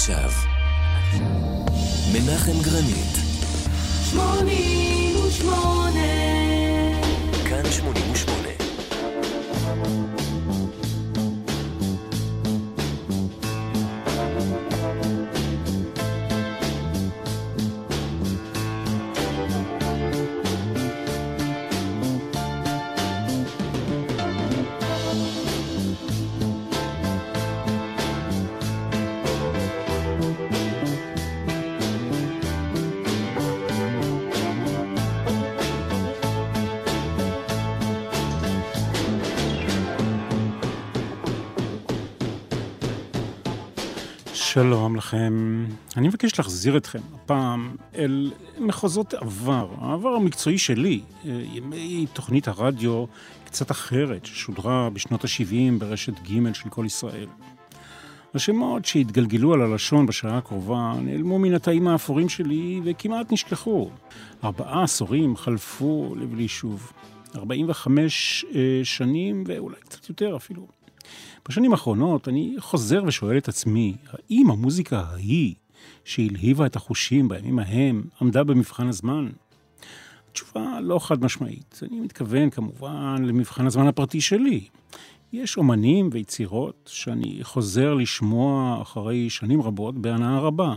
עכשיו. מנחם גרנית. 88 כאן 88 שלום לכם. אני מבקש להחזיר אתכם הפעם אל מחוזות עבר, העבר המקצועי שלי, ימי תוכנית הרדיו קצת אחרת, ששודרה בשנות ה-70 ברשת ג' של כל ישראל. השמות שהתגלגלו על הלשון בשעה הקרובה נעלמו מן התאים האפורים שלי וכמעט נשכחו. ארבעה עשורים חלפו לבלי שוב. 45 אה, שנים ואולי קצת יותר אפילו. בשנים האחרונות אני חוזר ושואל את עצמי, האם המוזיקה ההיא, שהלהיבה את החושים בימים ההם, עמדה במבחן הזמן? התשובה לא חד משמעית. אני מתכוון כמובן למבחן הזמן הפרטי שלי. יש אומנים ויצירות שאני חוזר לשמוע אחרי שנים רבות בהנאה רבה,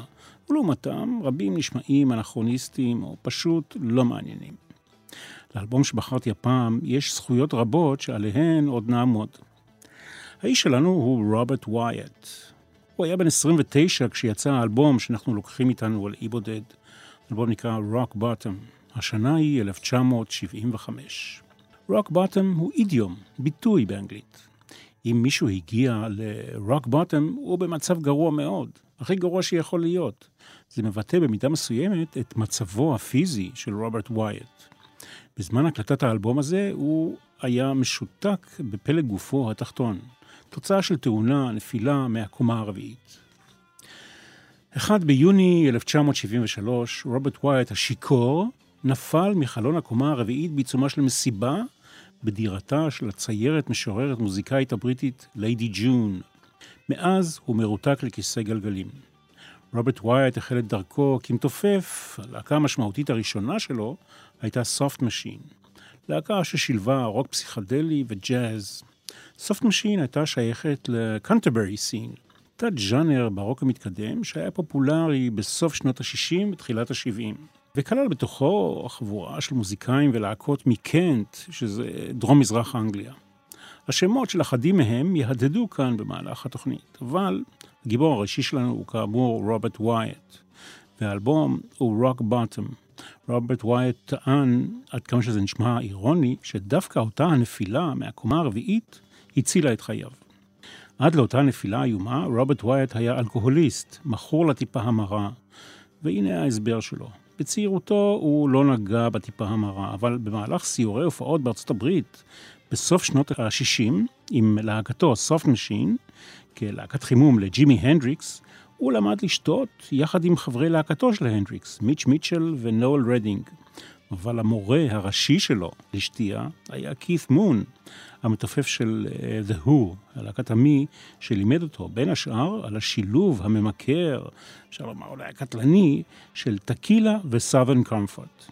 ולעומתם רבים נשמעים אנכרוניסטים או פשוט לא מעניינים. לאלבום שבחרתי הפעם יש זכויות רבות שעליהן עוד נעמוד. האיש שלנו הוא רוברט ווייט. הוא היה בן 29 כשיצא האלבום שאנחנו לוקחים איתנו על אי בודד. האלבום נקרא Rock Bottom. השנה היא 1975. Rock Bottom הוא אידיום, ביטוי באנגלית. אם מישהו הגיע ל-Rock Bottom, הוא במצב גרוע מאוד, הכי גרוע שיכול להיות. זה מבטא במידה מסוימת את מצבו הפיזי של רוברט ווייט. בזמן הקלטת האלבום הזה הוא היה משותק בפלג גופו התחתון. תוצאה של תאונה, נפילה מהקומה הרביעית. אחד ביוני 1973, רוברט ווייט השיכור נפל מחלון הקומה הרביעית בעיצומה של מסיבה בדירתה של הציירת משוררת מוזיקאית הבריטית ליידי ג'ון. מאז הוא מרותק לכיסא גלגלים. רוברט ווייט החל את דרכו כמתופף, הלהקה המשמעותית הראשונה שלו הייתה Soft Machine, להקה ששילבה רוק פסיכדלי וג'אז. סופט משין הייתה שייכת ל Canterbury scene, תת ג'אנר ברוק המתקדם שהיה פופולרי בסוף שנות ה-60 ותחילת ה-70, וכלל בתוכו חבורה של מוזיקאים ולהקות מקנט, שזה דרום-מזרח אנגליה. השמות של אחדים מהם יהדהדו כאן במהלך התוכנית, אבל הגיבור הראשי שלנו הוא כאמור רוברט ווייט, והאלבום הוא Rock Bottom. רוברט ווייט טען, עד כמה שזה נשמע אירוני, שדווקא אותה הנפילה מהקומה הרביעית הצילה את חייו. עד לאותה נפילה איומה, רוברט ווייט היה אלכוהוליסט, מכור לטיפה המרה, והנה ההסבר שלו. בצעירותו הוא לא נגע בטיפה המרה, אבל במהלך סיורי הופעות בארצות הברית, בסוף שנות ה-60, עם להקתו סופט משין, כלהקת חימום לג'ימי הנדריקס, הוא למד לשתות יחד עם חברי להקתו של הנדריקס, מיץ' מיטשל ונואל רדינג. אבל המורה הראשי שלו לשתייה היה כית' מון, המתופף של אה, The Who, הלהקת המי, שלימד אותו בין השאר על השילוב הממכר, אפשר לומר אולי הקטלני, של טקילה ו Southern Comfort.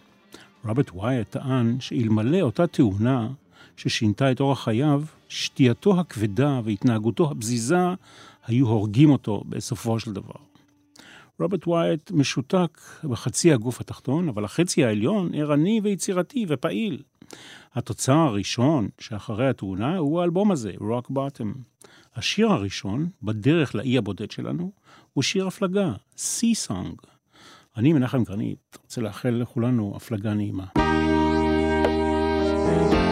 רוברט ווייט טען שאלמלא אותה תאונה ששינתה את אורח חייו, שתייתו הכבדה והתנהגותו הפזיזה היו הורגים אותו בסופו של דבר. רוברט ווייט משותק בחצי הגוף התחתון, אבל החצי העליון ערני ויצירתי ופעיל. התוצר הראשון שאחרי התאונה הוא האלבום הזה, Rock Bottom. השיר הראשון, בדרך לאי הבודד שלנו, הוא שיר הפלגה, Sea Song. אני מנחם גרנית, רוצה לאחל לכולנו הפלגה נעימה. It's your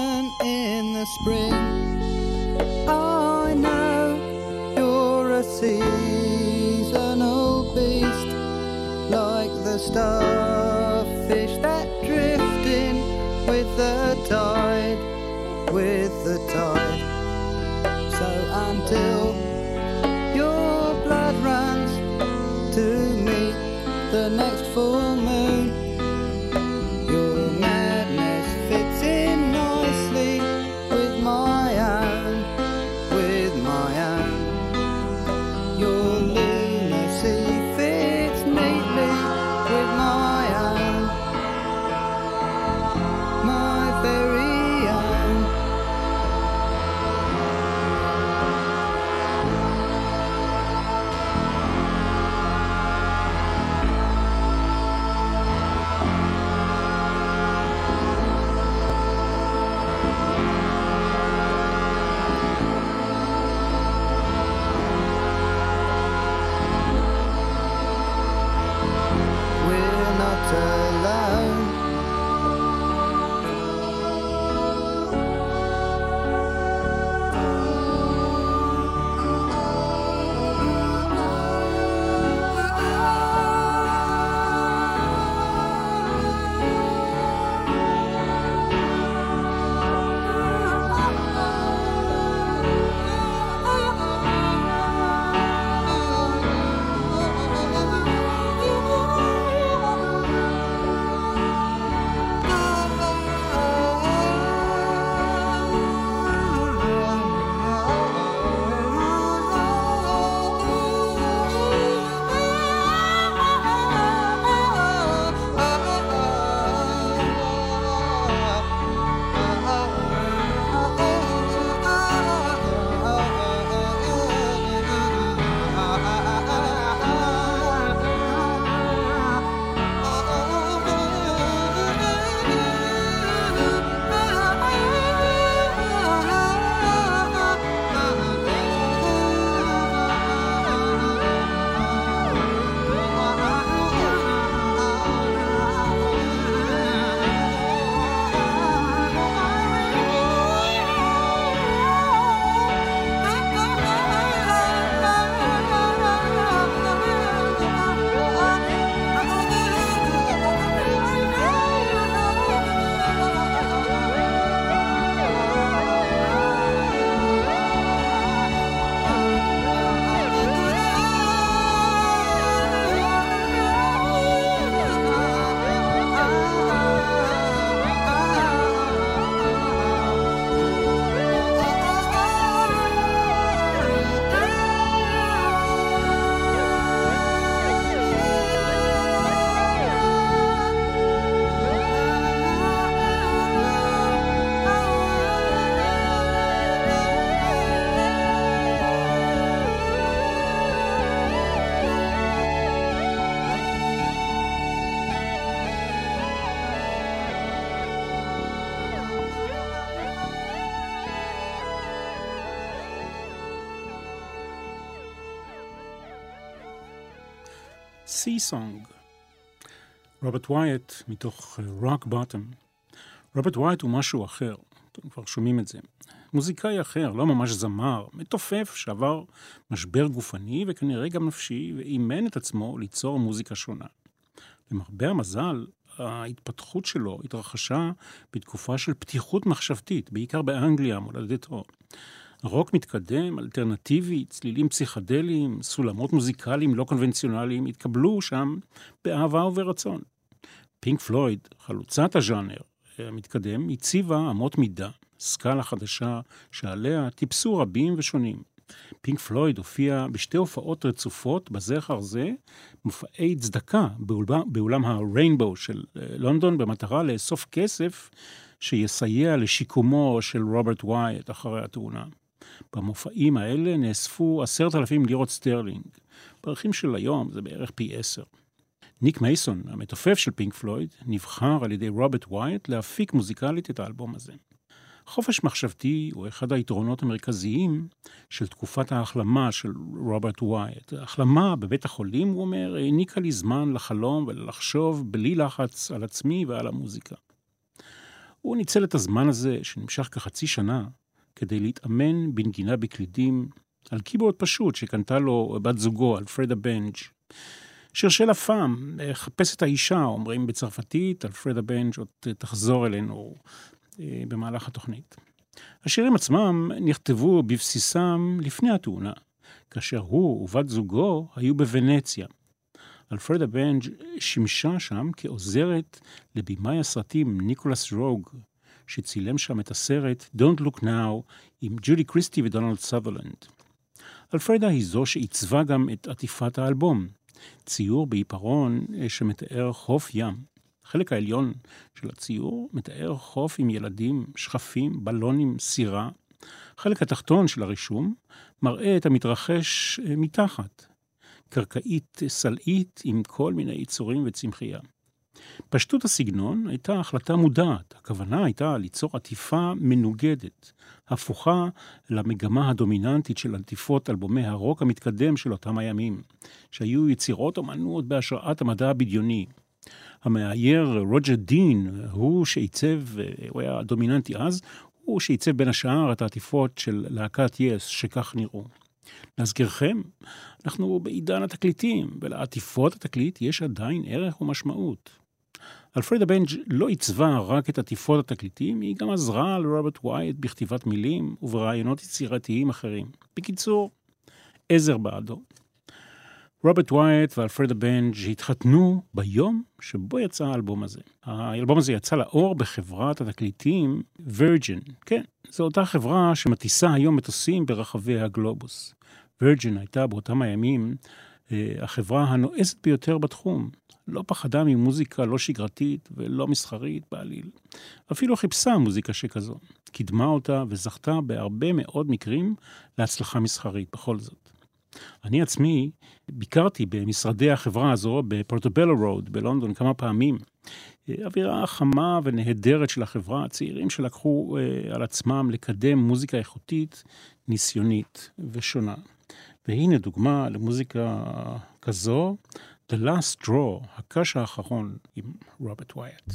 different in the spring. Oh, I know you're a seasonal beast, like the starfish Sea Song. רוברט ווייט מתוך Rock Bottom. רוברט ווייט הוא משהו אחר, אתם כבר שומעים את זה. מוזיקאי אחר, לא ממש זמר, מתופף שעבר משבר גופני וכנראה גם נפשי, ואימן את עצמו ליצור מוזיקה שונה. למרבה המזל, ההתפתחות שלו התרחשה בתקופה של פתיחות מחשבתית, בעיקר באנגליה, מולדתו. רוק מתקדם, אלטרנטיבי, צלילים פסיכדליים, סולמות מוזיקליים לא קונבנציונליים התקבלו שם באהבה וברצון. פינק פלויד, חלוצת הז'אנר המתקדם, הציבה אמות מידה, סקאלה חדשה, שעליה טיפסו רבים ושונים. פינק פלויד הופיע בשתי הופעות רצופות בזה אחר זה, מופעי צדקה באולם, באולם הריינבו של לונדון, במטרה לאסוף כסף שיסייע לשיקומו של רוברט ווייט אחרי התאונה. במופעים האלה נאספו עשרת אלפים לירות סטרלינג. בערכים של היום זה בערך פי עשר. ניק מייסון, המתופף של פינק פלויד, נבחר על ידי רוברט ווייט להפיק מוזיקלית את האלבום הזה. חופש מחשבתי הוא אחד היתרונות המרכזיים של תקופת ההחלמה של רוברט ווייט. ההחלמה בבית החולים, הוא אומר, העניקה לי זמן לחלום ולחשוב בלי לחץ על עצמי ועל המוזיקה. הוא ניצל את הזמן הזה, שנמשך כחצי שנה, כדי להתאמן בנגינה בקלידים על קיבורד פשוט שקנתה לו בת זוגו, אלפרדה בנג'. שיר של הפעם, חפש את האישה, אומרים בצרפתית, אלפרדה בנג' עוד תחזור אלינו אה, במהלך התוכנית. השירים עצמם נכתבו בבסיסם לפני התאונה, כאשר הוא ובת זוגו היו בוונציה. אלפרדה בנג' שימשה שם כעוזרת לבימאי הסרטים ניקולס רוג, שצילם שם את הסרט Don't Look Now עם ג'ולי כריסטי ודונלד סאתרלנד. אלפרדה היא זו שעיצבה גם את עטיפת האלבום, ציור בעיפרון שמתאר חוף ים. החלק העליון של הציור מתאר חוף עם ילדים, שחפים, בלונים, סירה. החלק התחתון של הרישום מראה את המתרחש מתחת, קרקעית סלעית עם כל מיני יצורים וצמחייה. פשטות הסגנון הייתה החלטה מודעת, הכוונה הייתה ליצור עטיפה מנוגדת, הפוכה למגמה הדומיננטית של עטיפות אלבומי הרוק המתקדם של אותם הימים, שהיו יצירות אומנות בהשראת המדע הבדיוני. המאייר רוג'ר דין, הוא שעיצב, הוא היה דומיננטי אז, הוא שעיצב בין השאר את העטיפות של להקת יס, שכך נראו. להזכירכם, אנחנו בעידן התקליטים, ולעטיפות התקליט יש עדיין ערך ומשמעות. אלפרדה בנג' לא עיצבה רק את עטיפות התקליטים, היא גם עזרה לרוברט ווייט בכתיבת מילים וברעיונות יצירתיים אחרים. בקיצור, עזר בעדו. רוברט ווייט ואלפרדה בנג' התחתנו ביום שבו יצא האלבום הזה. האלבום הזה יצא לאור בחברת התקליטים וירג'ין. כן, זו אותה חברה שמטיסה היום מטוסים ברחבי הגלובוס. וירג'ין הייתה באותם הימים אה, החברה הנועזת ביותר בתחום. לא פחדה ממוזיקה לא שגרתית ולא מסחרית בעליל. אפילו חיפשה מוזיקה שכזו. קידמה אותה וזכתה בהרבה מאוד מקרים להצלחה מסחרית בכל זאת. אני עצמי ביקרתי במשרדי החברה הזו בפורטובלו רוד בלונדון כמה פעמים. אווירה חמה ונהדרת של החברה, צעירים שלקחו אה, על עצמם לקדם מוזיקה איכותית, ניסיונית ושונה. והנה דוגמה למוזיקה כזו, The Last Draw, הקש האחרון עם רוברט ווייט.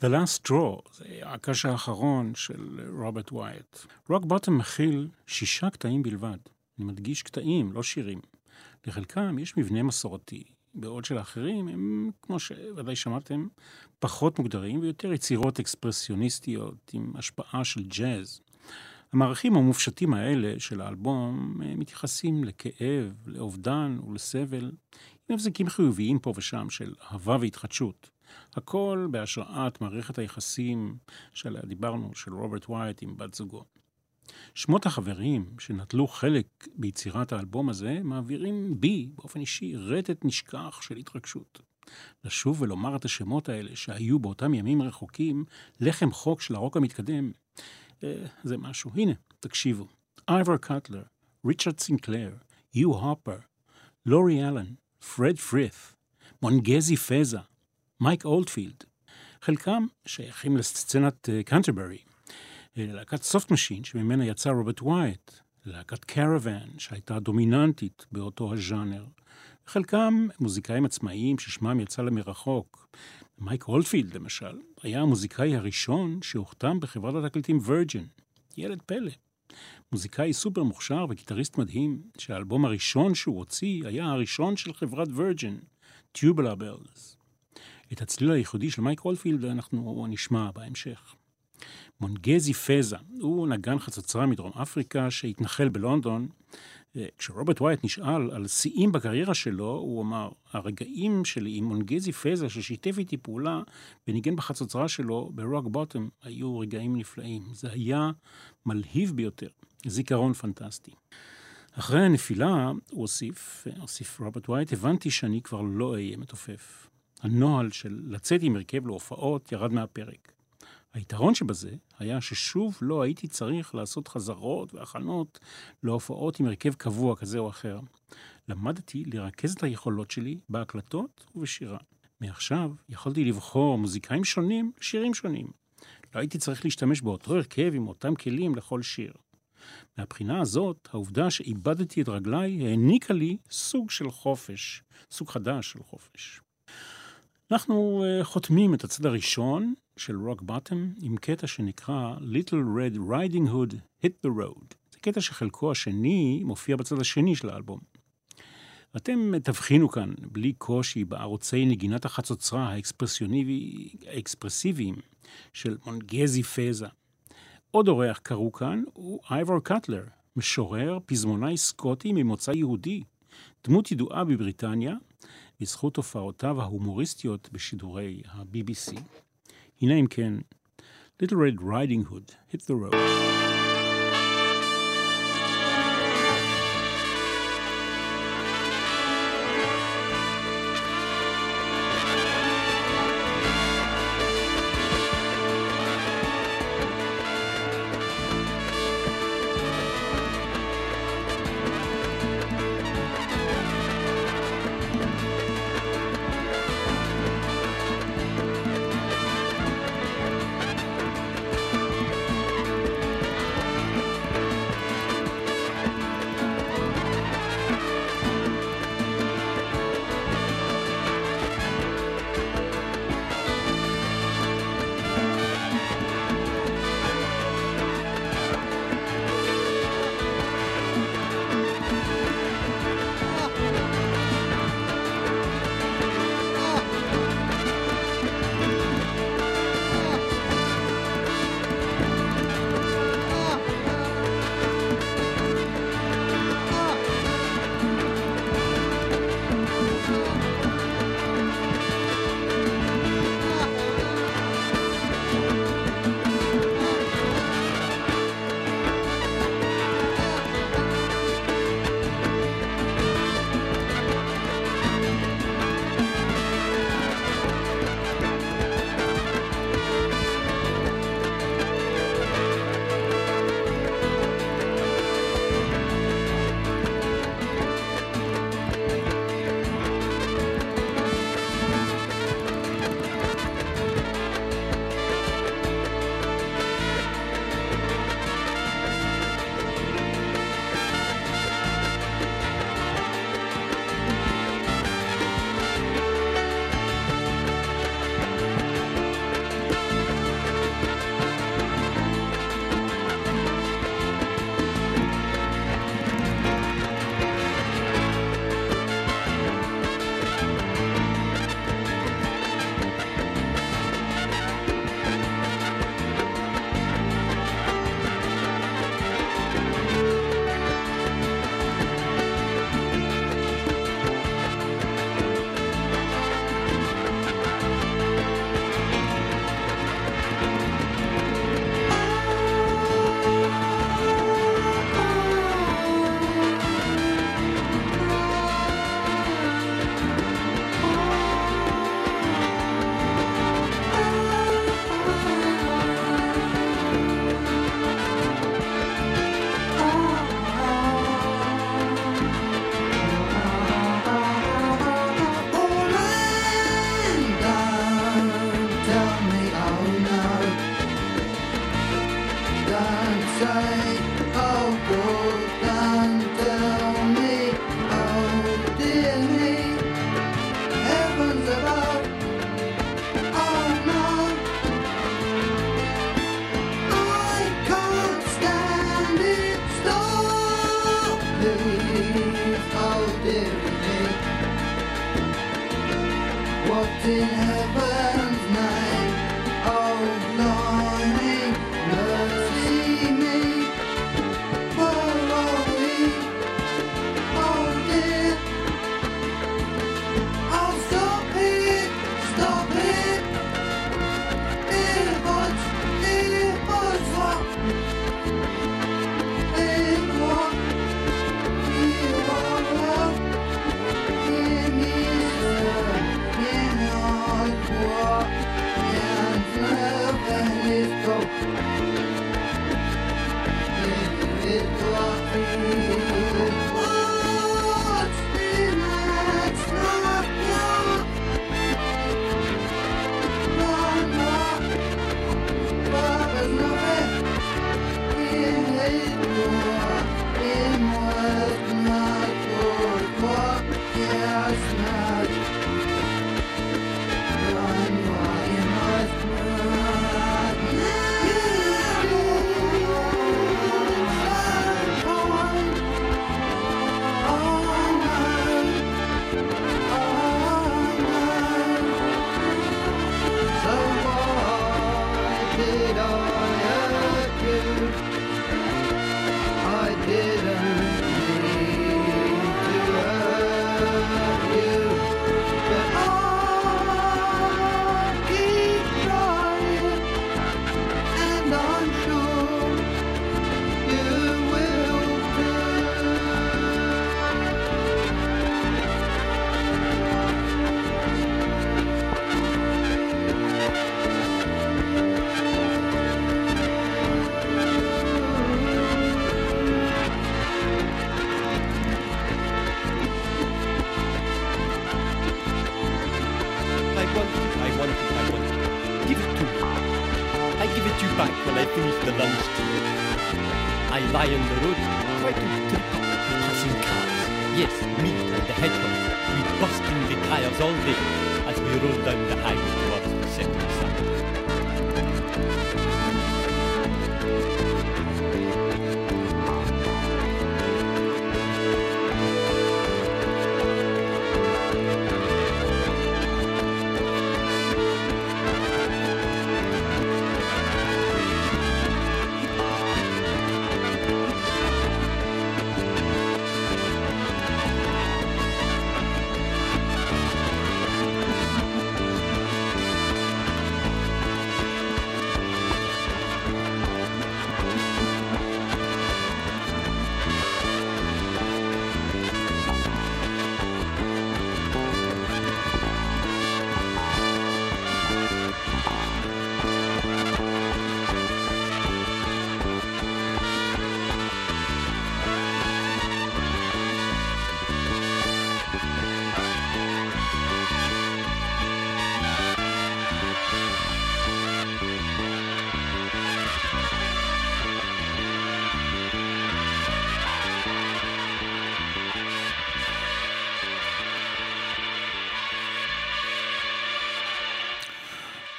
The Last Straw, זה הקש האחרון של רוברט ווייט. רוק בוטום מכיל שישה קטעים בלבד. אני מדגיש קטעים, לא שירים. לחלקם יש מבנה מסורתי, בעוד שלאחרים הם, כמו שוודאי שמעתם, פחות מוגדרים ויותר יצירות אקספרסיוניסטיות עם השפעה של ג'אז. המערכים המופשטים האלה של האלבום אה, מתייחסים לכאב, לאובדן ולסבל, עם הבזקים חיוביים פה ושם של אהבה והתחדשות. הכל בהשראת מערכת היחסים שעליה דיברנו, של רוברט ווייט עם בת זוגו. שמות החברים שנטלו חלק ביצירת האלבום הזה מעבירים בי, באופן אישי, רטט נשכח של התרגשות. לשוב ולומר את השמות האלה שהיו באותם ימים רחוקים, לחם חוק של הרוק המתקדם, אה, זה משהו. הנה, תקשיבו. אייבר קטלר, ריצ'רד סינקלר, יו הופר, לורי אלן, פרד פרית, מונגזי פזה, מייק אולדפילד. חלקם שייכים לסצנת קנטרברי, להקת סופט משין שממנה יצא רוברט ווייט, להקת קרוון שהייתה דומיננטית באותו הז'אנר. חלקם מוזיקאים עצמאיים ששמם יצא למרחוק. מייק אולדפילד, למשל, היה המוזיקאי הראשון שהוחתם בחברת התקליטים וירג'ן. ילד פלא. מוזיקאי סופר מוכשר וגיטריסט מדהים, שהאלבום הראשון שהוא הוציא היה הראשון של חברת וירג'ן, Tubular Bells. את הצליל הייחודי של מייק הולפילד אנחנו נשמע בהמשך. מונגזי פזה, הוא נגן חצוצרה מדרום אפריקה שהתנחל בלונדון. כשרוברט ווייט נשאל על שיאים בקריירה שלו, הוא אמר, הרגעים שלי עם מונגזי פזה ששיתף איתי פעולה וניגן בחצוצרה שלו ברוק בוטום היו רגעים נפלאים. זה היה מלהיב ביותר, זיכרון פנטסטי. אחרי הנפילה, הוא הוסיף, הוסיף רוברט ווייט, הבנתי שאני כבר לא אהיה מתופף. הנוהל של לצאת עם הרכב להופעות ירד מהפרק. היתרון שבזה היה ששוב לא הייתי צריך לעשות חזרות והכנות להופעות עם הרכב קבוע כזה או אחר. למדתי לרכז את היכולות שלי בהקלטות ובשירה. מעכשיו יכולתי לבחור מוזיקאים שונים לשירים שונים. לא הייתי צריך להשתמש באותו הרכב עם אותם כלים לכל שיר. מהבחינה הזאת, העובדה שאיבדתי את רגליי העניקה לי סוג של חופש, סוג חדש של חופש. אנחנו uh, חותמים את הצד הראשון של רוק בוטום עם קטע שנקרא Little Red Riding Hood Hit the Road. זה קטע שחלקו השני מופיע בצד השני של האלבום. אתם תבחינו כאן בלי קושי בערוצי נגינת החצוצרה האקספרסיביים של מונגזי פזה. עוד אורח קראו כאן הוא אייבור קטלר, משורר, פזמונאי סקוטי ממוצא יהודי, דמות ידועה בבריטניה, בזכות הופעותיו ההומוריסטיות בשידורי ה-BBC. הנה אם כן, Little Red Riding Hood, Hit the Road. I'll go.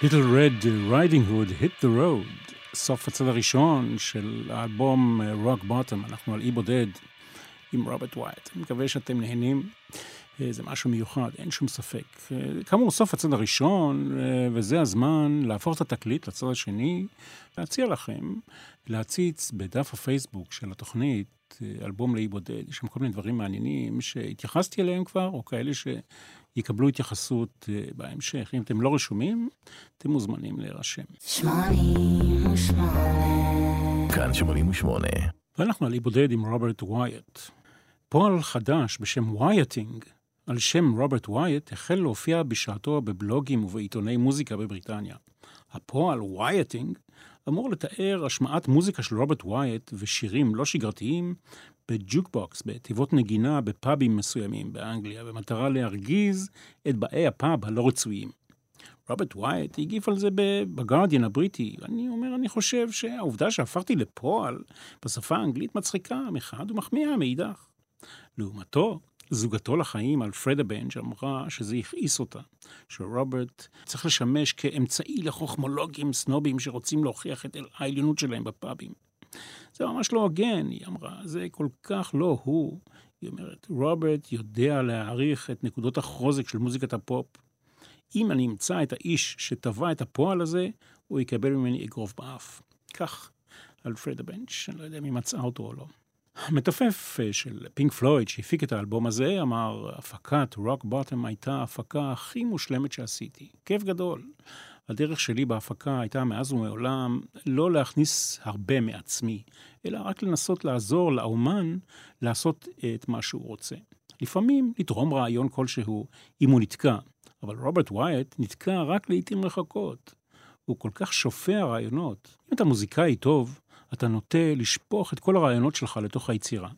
Little Red Riding Hood Hit the Road, סוף הצד הראשון של האלבום אה, Rock Bottom, אנחנו על אי בודד עם רוברט ווייט. אני מקווה שאתם נהנים, אה, זה משהו מיוחד, אין שום ספק. אה, כאמור, סוף הצד הראשון, וזה הזמן להפוך את התקליט לצד השני, להציע לכם להציץ בדף הפייסבוק של התוכנית, אלבום לאי בודד, יש שם כל מיני דברים מעניינים שהתייחסתי אליהם כבר, או כאלה ש... יקבלו התייחסות אה, בהמשך. אם אתם לא רשומים, אתם מוזמנים להירשם. שמונים ושמונה. כאן 88. ואנחנו על אי בודד עם רוברט ווייט. פועל חדש בשם Wyatting, על שם רוברט ווייט, החל להופיע בשעתו בבלוגים ובעיתוני מוזיקה בבריטניה. הפועל Wyatting אמור לתאר השמעת מוזיקה של רוברט ווייט ושירים לא שגרתיים בג'וקבוקס, בתיבות נגינה בפאבים מסוימים באנגליה, במטרה להרגיז את באי הפאב הלא רצויים. רוברט ווייט הגיב על זה בגרדיאן הבריטי. אני אומר, אני חושב שהעובדה שהפכתי לפועל בשפה האנגלית מצחיקה מחד ומחמיאה מאידך. לעומתו, זוגתו לחיים, אלפרדה בנג' אמרה שזה הכעיס אותה, שרוברט צריך לשמש כאמצעי לחוכמולוגים סנובים שרוצים להוכיח את העליונות שלהם בפאבים. זה ממש לא הוגן, היא אמרה, זה כל כך לא הוא. היא אומרת, רוברט יודע להעריך את נקודות החוזק של מוזיקת הפופ. אם אני אמצא את האיש שטבע את הפועל הזה, הוא יקבל ממני אגרוף באף. כך, אלפרדה בנג', אני לא יודע אם מצאה אותו או לא. המתופף אה, של פינק פלויד שהפיק את האלבום הזה אמר, הפקת Rock Bottom הייתה ההפקה הכי מושלמת שעשיתי. כיף גדול. הדרך שלי בהפקה הייתה מאז ומעולם לא להכניס הרבה מעצמי, אלא רק לנסות לעזור לאומן לעשות את מה שהוא רוצה. לפעמים לתרום רעיון כלשהו אם הוא נתקע, אבל רוברט ווייט נתקע רק לעיתים רחוקות. הוא כל כך שופע רעיונות. אם אתה מוזיקאי טוב, אתה נוטה לשפוך את כל הרעיונות שלך לתוך היצירה.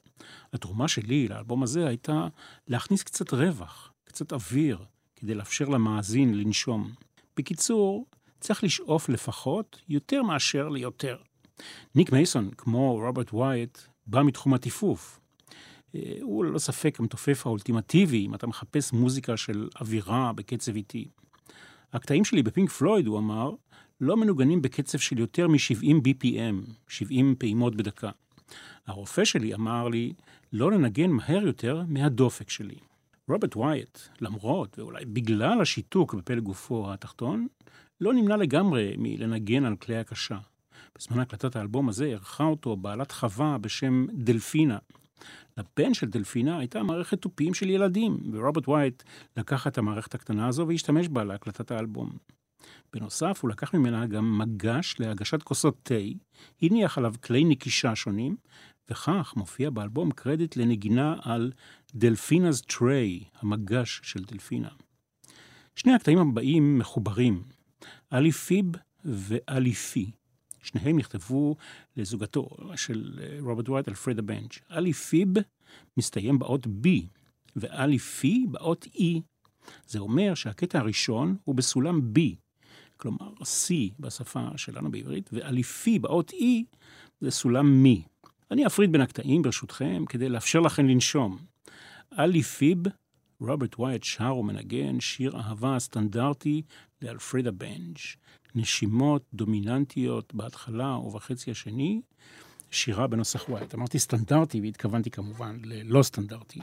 התרומה שלי לאלבום הזה הייתה להכניס קצת רווח, קצת אוויר, כדי לאפשר למאזין לנשום. בקיצור, צריך לשאוף לפחות יותר מאשר ליותר. ניק מייסון, כמו רוברט ווייט, בא מתחום הטיפוף. אה, הוא ללא ספק המתופף האולטימטיבי אם אתה מחפש מוזיקה של אווירה בקצב איטי. הקטעים שלי בפינק פלויד, הוא אמר, לא מנוגנים בקצב של יותר מ-70 BPM, 70 פעימות בדקה. הרופא שלי אמר לי לא לנגן מהר יותר מהדופק שלי. רוברט ווייט, למרות ואולי בגלל השיתוק בפלג גופו התחתון, לא נמנע לגמרי מלנגן על כלי הקשה. בזמן הקלטת האלבום הזה ערכה אותו בעלת חווה בשם דלפינה. לבן של דלפינה הייתה מערכת תופים של ילדים, ורוברט ווייט לקח את המערכת הקטנה הזו והשתמש בה להקלטת האלבום. בנוסף, הוא לקח ממנה גם מגש להגשת כוסות תה, הניח עליו כלי נקישה שונים, וכך מופיע באלבום קרדיט לנגינה על Delfina's Tray, המגש של דלפינה. שני הקטעים הבאים מחוברים, אליפיב ואליפי. שניהם נכתבו לזוגתו של רוברט ווייט, אלפרדה בנג'. אליפיב מסתיים באות B, ואליפי באות E. זה אומר שהקטע הראשון הוא בסולם B, כלומר C בשפה שלנו בעברית, ואליפי באות E זה סולם מי. אני אפריד בין הקטעים ברשותכם כדי לאפשר לכם לנשום. אליפיב, רוברט ווייט שר ומנגן שיר אהבה סטנדרטי לאלפרדה בנג'. נשימות דומיננטיות בהתחלה ובחצי השני, שירה בנוסח ווייט. אמרתי סטנדרטי והתכוונתי כמובן ללא סטנדרטי.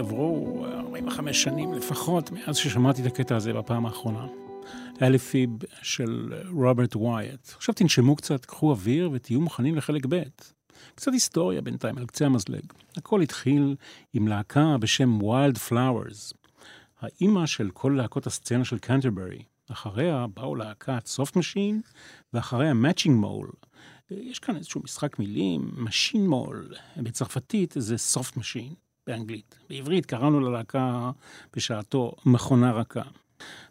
עברו 45 שנים לפחות מאז ששמעתי את הקטע הזה בפעם האחרונה. אליפיב של רוברט ווייט. עכשיו תנשמו קצת, קחו אוויר ותהיו מוכנים לחלק ב'. קצת היסטוריה בינתיים על קצה המזלג. הכל התחיל עם להקה בשם Wilde Flowers, האימא של כל להקות הסצנה של קנטרברי. אחריה באו להקת סופט משין, ואחריה Matching Mole. יש כאן איזשהו משחק מילים, machine molle, בצרפתית זה סופט משין, באנגלית. בעברית קראנו ללהקה בשעתו מכונה רכה.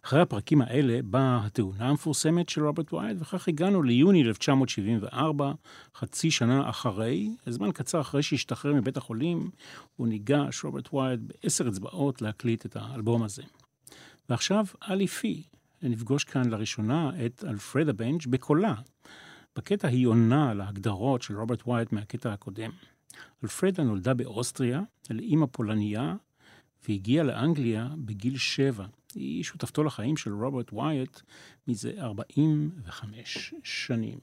אחרי הפרקים האלה באה התאונה המפורסמת של רוברט ווייט, וכך הגענו ליוני 1974, חצי שנה אחרי, זמן קצר אחרי שהשתחרר מבית החולים, הוא ניגש, רוברט ווייט, בעשר אצבעות להקליט את האלבום הזה. ועכשיו, Alifie, נפגוש כאן לראשונה את אלפרדה בנג' בקולה. בקטע היא עונה להגדרות של רוברט ווייט מהקטע הקודם. אלפרדה נולדה באוסטריה, לאימא פולניה, והגיעה לאנגליה בגיל שבע. היא שותפתו לחיים של רוברט ווייט מזה 45 שנים.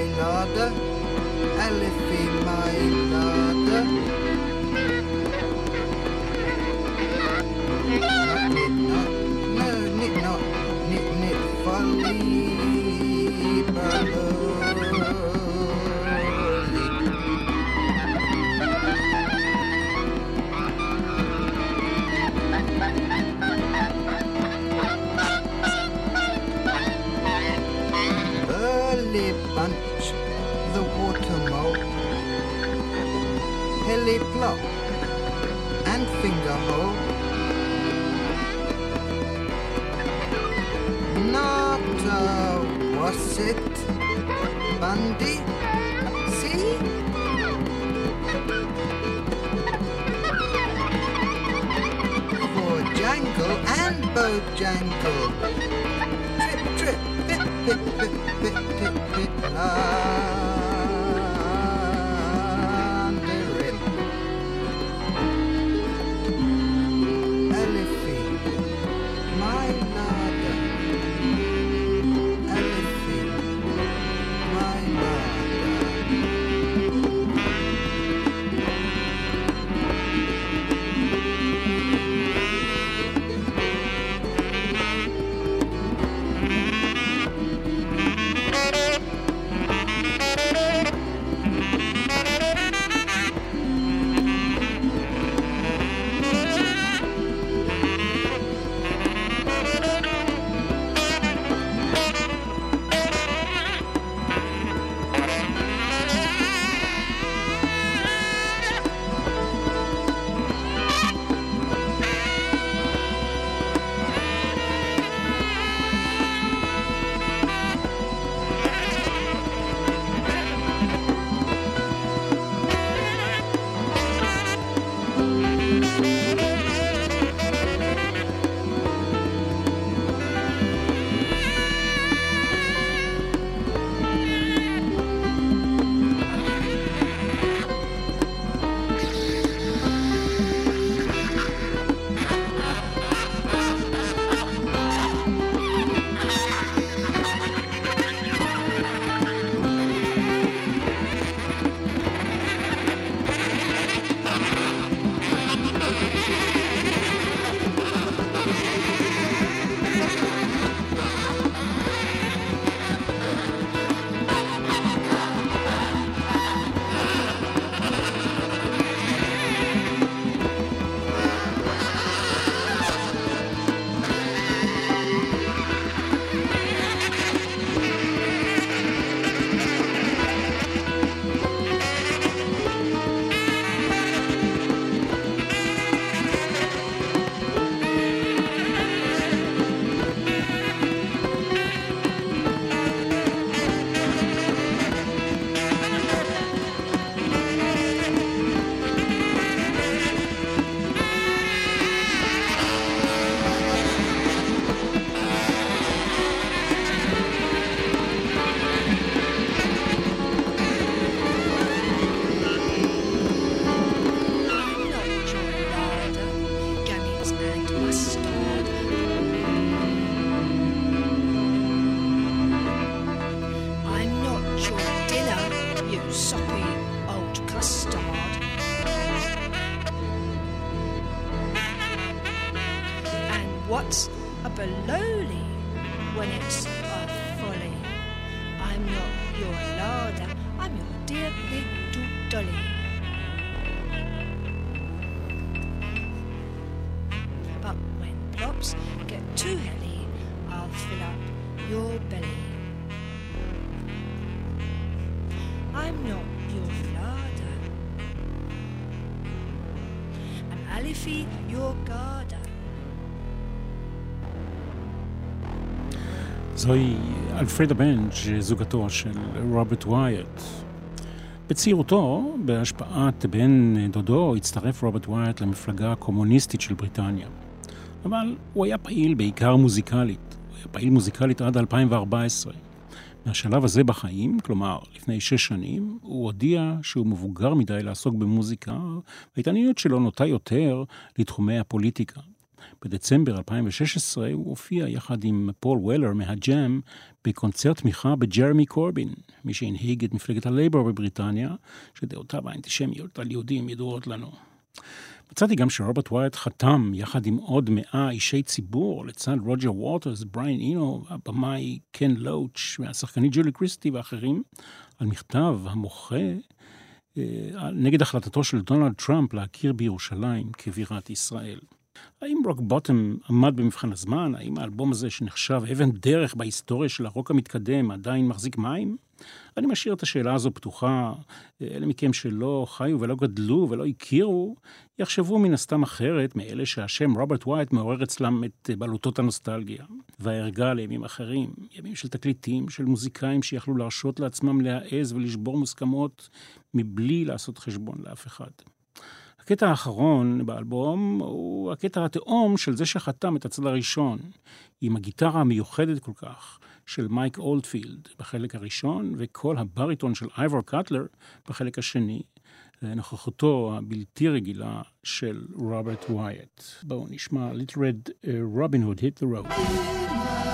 my lord, Elfie my lord. זוהי אלפרדה בנג', זוגתו של רוברט ווייט. בצעירותו, בהשפעת בן דודו, הצטרף רוברט ווייט למפלגה הקומוניסטית של בריטניה. אבל הוא היה פעיל בעיקר מוזיקלית. הוא היה פעיל מוזיקלית עד 2014. מהשלב הזה בחיים, כלומר לפני שש שנים, הוא הודיע שהוא מבוגר מדי לעסוק במוזיקה, וההתעניינות שלו נוטה יותר לתחומי הפוליטיקה. בדצמבר 2016 הוא הופיע יחד עם פול וולר מהג'אם בקונצרט תמיכה בג'רמי קורבין, מי שהנהיג את מפלגת הלייבור בבריטניה, שדעותיו האנטישמיות על יהודים ידועות לנו. מצאתי גם שרוברט ווייט חתם יחד עם עוד מאה אישי ציבור לצד רוג'ר ווטרס, בריין אינו, הבמאי קן לואוץ' והשחקנית ג'ולי קריסטי ואחרים, על מכתב המוחה אה, נגד החלטתו של דונלד טראמפ להכיר בירושלים כבירת ישראל. האם רוק בוטום עמד במבחן הזמן? האם האלבום הזה שנחשב אבן דרך בהיסטוריה של הרוק המתקדם עדיין מחזיק מים? אני משאיר את השאלה הזו פתוחה. אלה מכם שלא חיו ולא גדלו ולא הכירו, יחשבו מן הסתם אחרת מאלה שהשם רוברט ווייט מעורר אצלם את בלוטות הנוסטלגיה. והערגה לימים אחרים, ימים של תקליטים, של מוזיקאים שיכלו להרשות לעצמם להעז ולשבור מוסכמות מבלי לעשות חשבון לאף אחד. הקטע האחרון באלבום הוא הקטע התאום של זה שחתם את הצד הראשון, עם הגיטרה המיוחדת כל כך של מייק אולדפילד בחלק הראשון, וקול הבריטון של אייבור קאטלר בחלק השני, נוכחותו הבלתי רגילה של רוברט ווייט. בואו נשמע Little Red Robin Hood Hit the Road.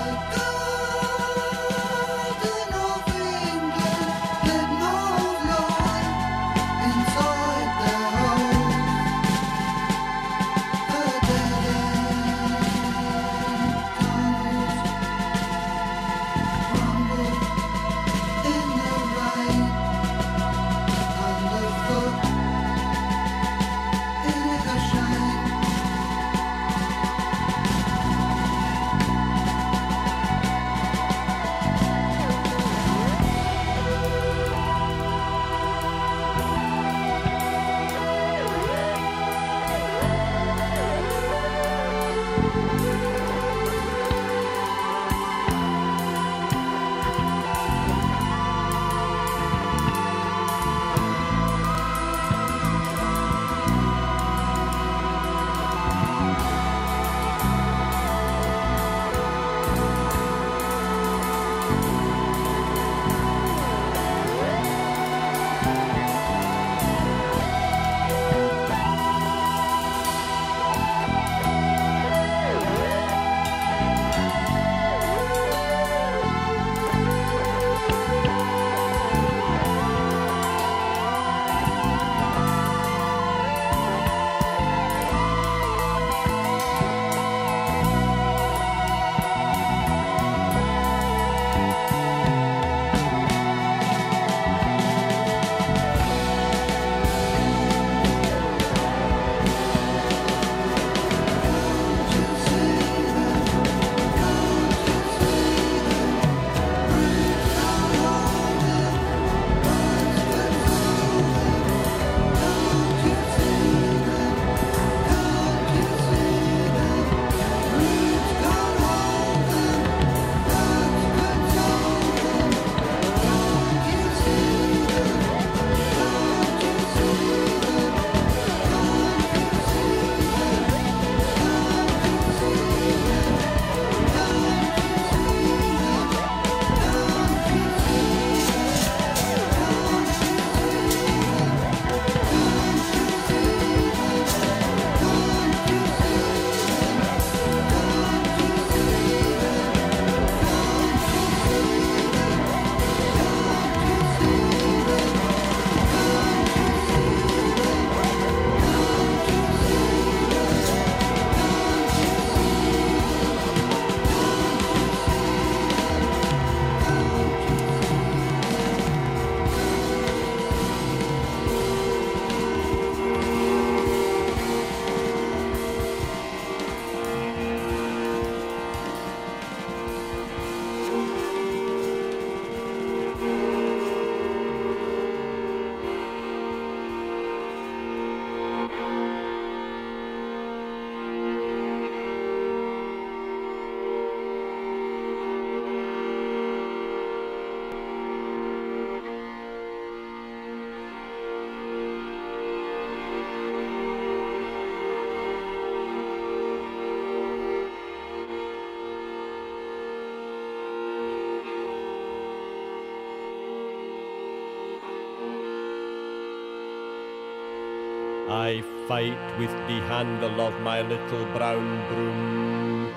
Fight with the handle of my little brown broom.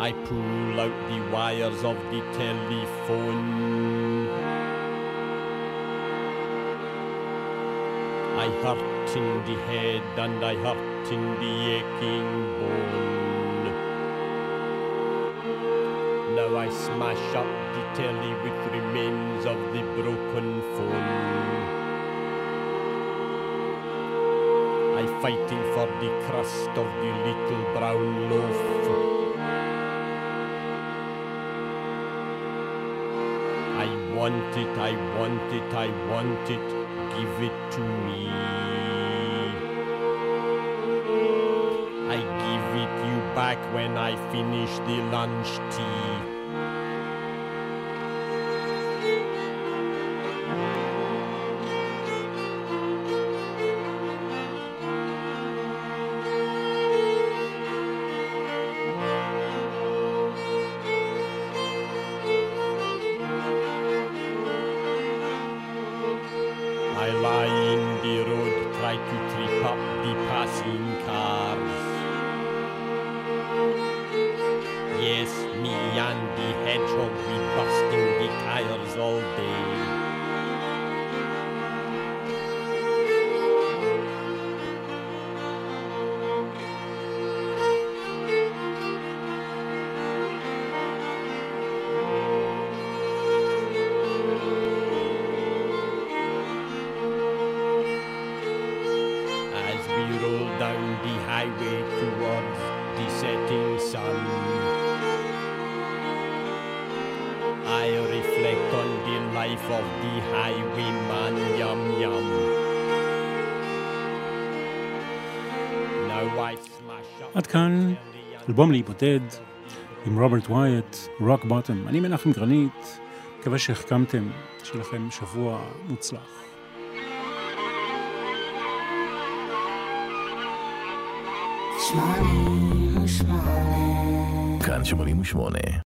I pull out the wires of the telephone. I hurt in the head and I hurt in the aching bone. Now I smash up the telly with remains of the broken phone. Fighting for the crust of the little brown loaf. I want it, I want it, I want it, give it to me. I give it you back when I finish the lunch tea. להיבודד עם רוברט ווייט, רוק בוטום. אני מנחם גרנית, מקווה שהחכמתם, שיהיה לכם שבוע מוצלח. שמונים ושמונה כאן 88